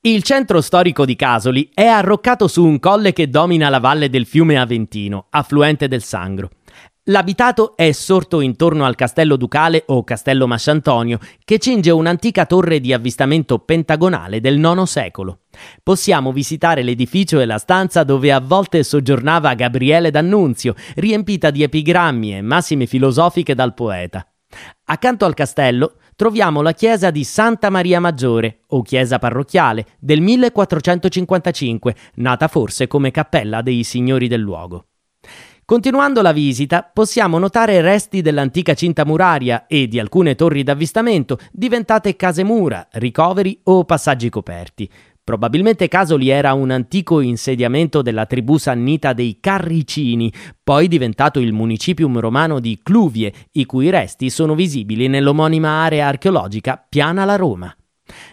Il centro storico di Casoli è arroccato su un colle che domina la valle del fiume Aventino, affluente del Sangro. L'abitato è sorto intorno al castello ducale o castello Masciantonio, che cinge un'antica torre di avvistamento pentagonale del IX secolo. Possiamo visitare l'edificio e la stanza dove a volte soggiornava Gabriele D'Annunzio, riempita di epigrammi e massime filosofiche dal poeta. Accanto al castello troviamo la chiesa di Santa Maria Maggiore, o chiesa parrocchiale, del 1455, nata forse come cappella dei signori del luogo. Continuando la visita, possiamo notare resti dell'antica cinta muraria e di alcune torri d'avvistamento diventate case mura, ricoveri o passaggi coperti. Probabilmente Casoli era un antico insediamento della tribù sannita dei Carricini, poi diventato il municipium romano di Cluvie, i cui resti sono visibili nell'omonima area archeologica Piana la Roma.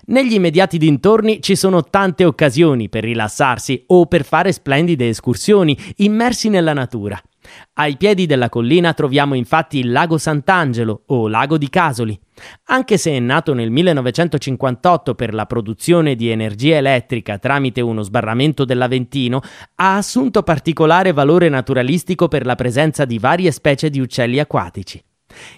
Negli immediati dintorni ci sono tante occasioni per rilassarsi o per fare splendide escursioni immersi nella natura. Ai piedi della collina troviamo infatti il lago Sant'Angelo o lago di Casoli. Anche se è nato nel 1958 per la produzione di energia elettrica tramite uno sbarramento dell'Aventino, ha assunto particolare valore naturalistico per la presenza di varie specie di uccelli acquatici.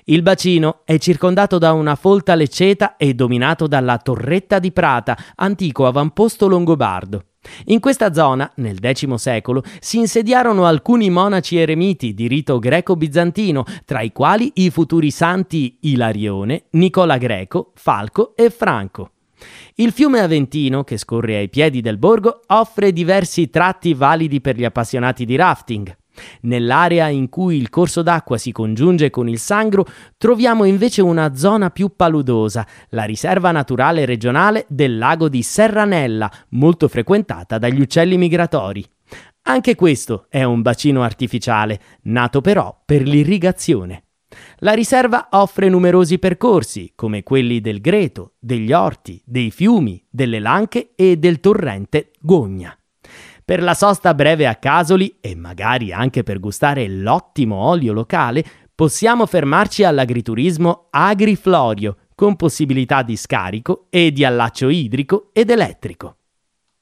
Il bacino è circondato da una folta lecceta e dominato dalla Torretta di Prata, antico avamposto longobardo. In questa zona, nel X secolo, si insediarono alcuni monaci eremiti di rito greco-bizantino, tra i quali i futuri santi Ilarione, Nicola Greco, Falco e Franco. Il fiume Aventino, che scorre ai piedi del borgo, offre diversi tratti validi per gli appassionati di rafting. Nell'area in cui il corso d'acqua si congiunge con il Sangro troviamo invece una zona più paludosa, la riserva naturale regionale del lago di Serranella, molto frequentata dagli uccelli migratori. Anche questo è un bacino artificiale, nato però per l'irrigazione. La riserva offre numerosi percorsi, come quelli del Greto, degli orti, dei fiumi, delle lanche e del torrente Gogna. Per la sosta breve a Casoli e magari anche per gustare l'ottimo olio locale, possiamo fermarci all'agriturismo Agriflorio, con possibilità di scarico e di allaccio idrico ed elettrico.